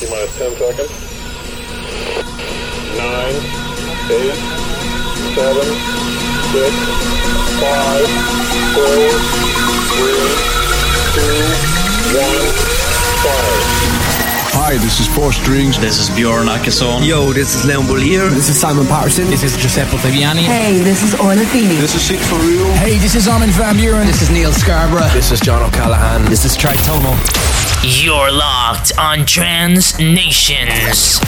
T minus 10 seconds. 9, 8, 7, 6, 5, 4, 3, 2, 1, fire. Hi, this is Four Strings. This is Bjorn Akesson. Yo, this is Leon Bolier. This is Simon Patterson. This is Giuseppe Fabiani. Hey, this is Orla Feeney. This is Sied van Riel. Hey, this is Armin van Buuren. This is Neal Scarborough. This is John O'Callaghan. This is Trey Tomo. You're locked on Trance Nations.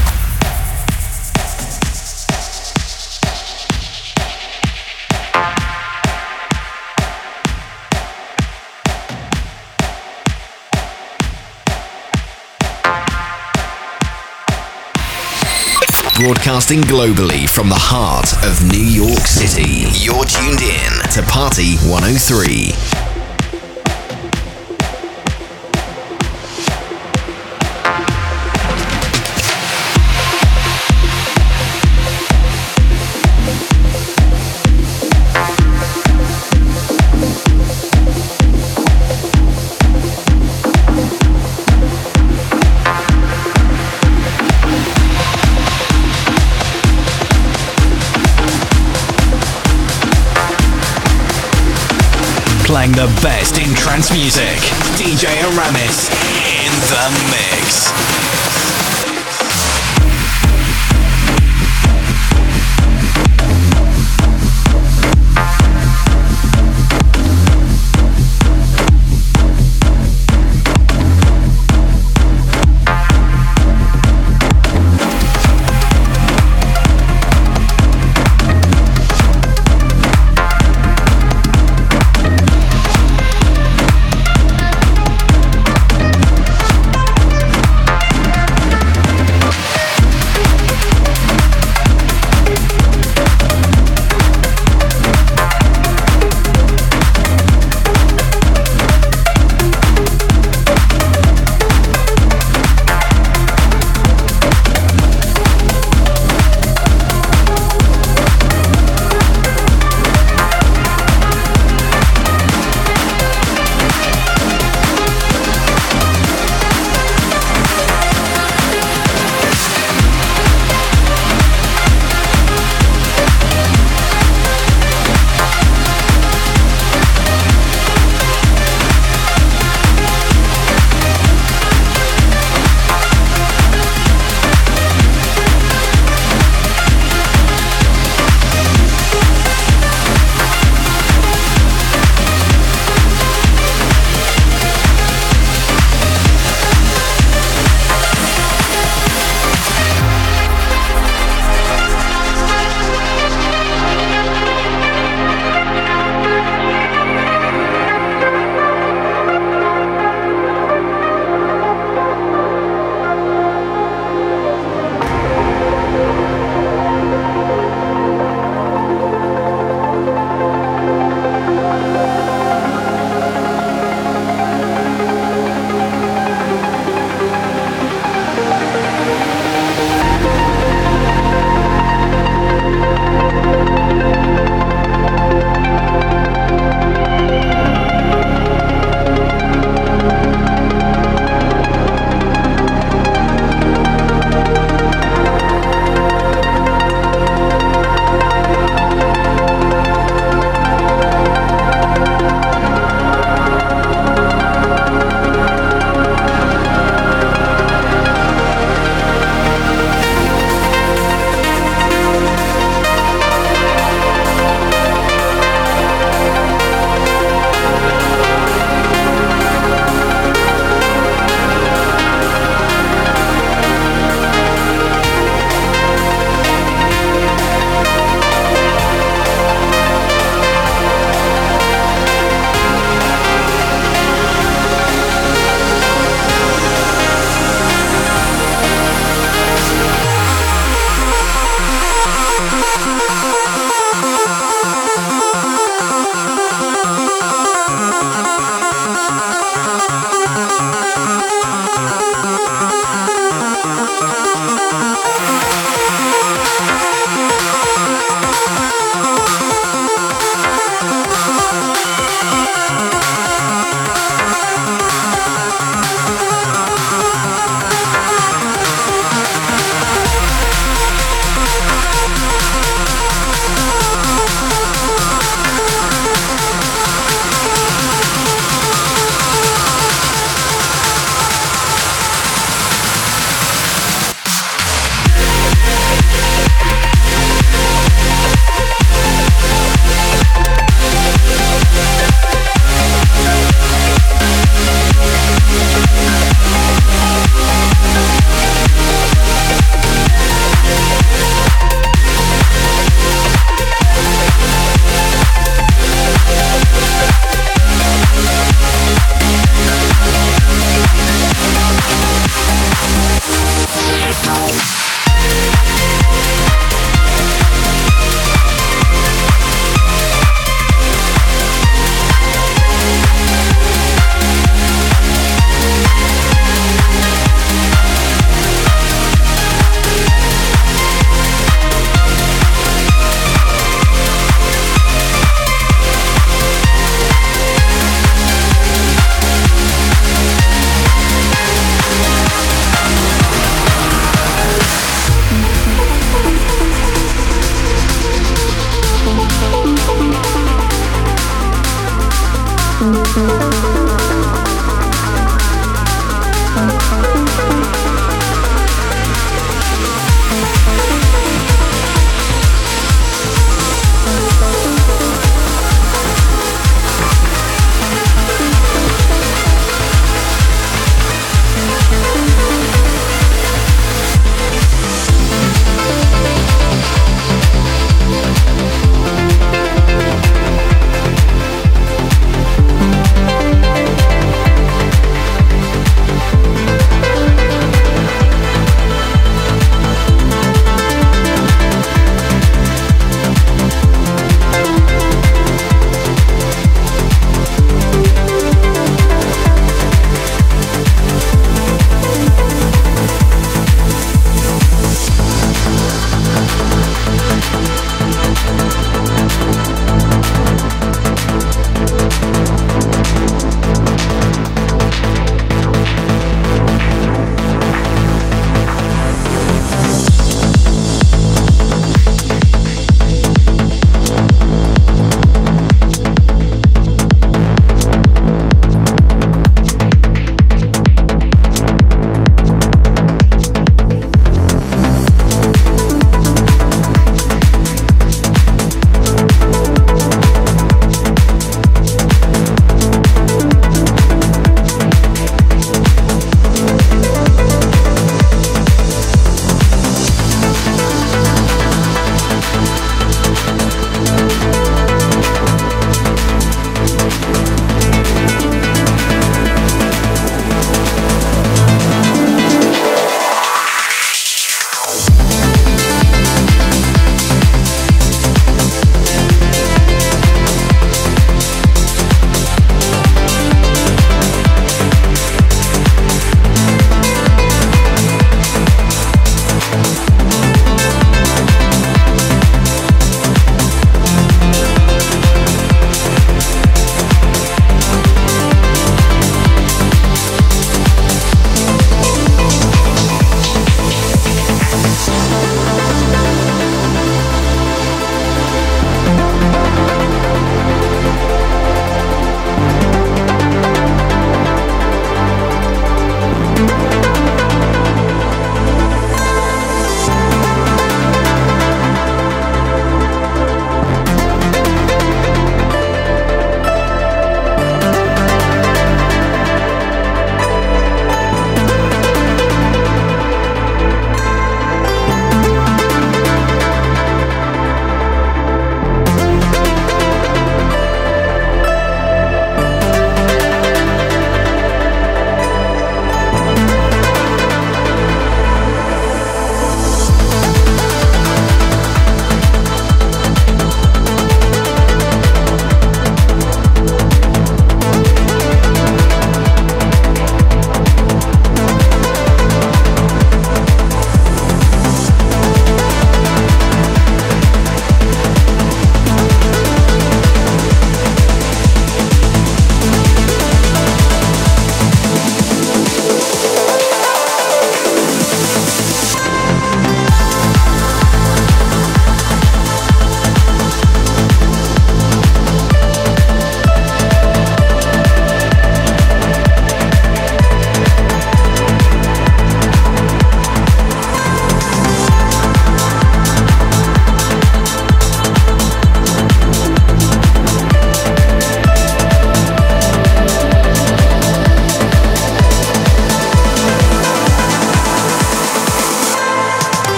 Broadcasting globally from the heart of New York City. You're tuned in to Party 103. Playing the best in trance music. DJ Aramis in the mix.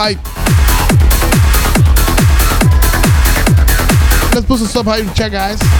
Hype. Let's put some sub hype in chat, guys.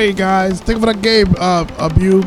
Raid, guys. Thank you for that game, uh, Abu.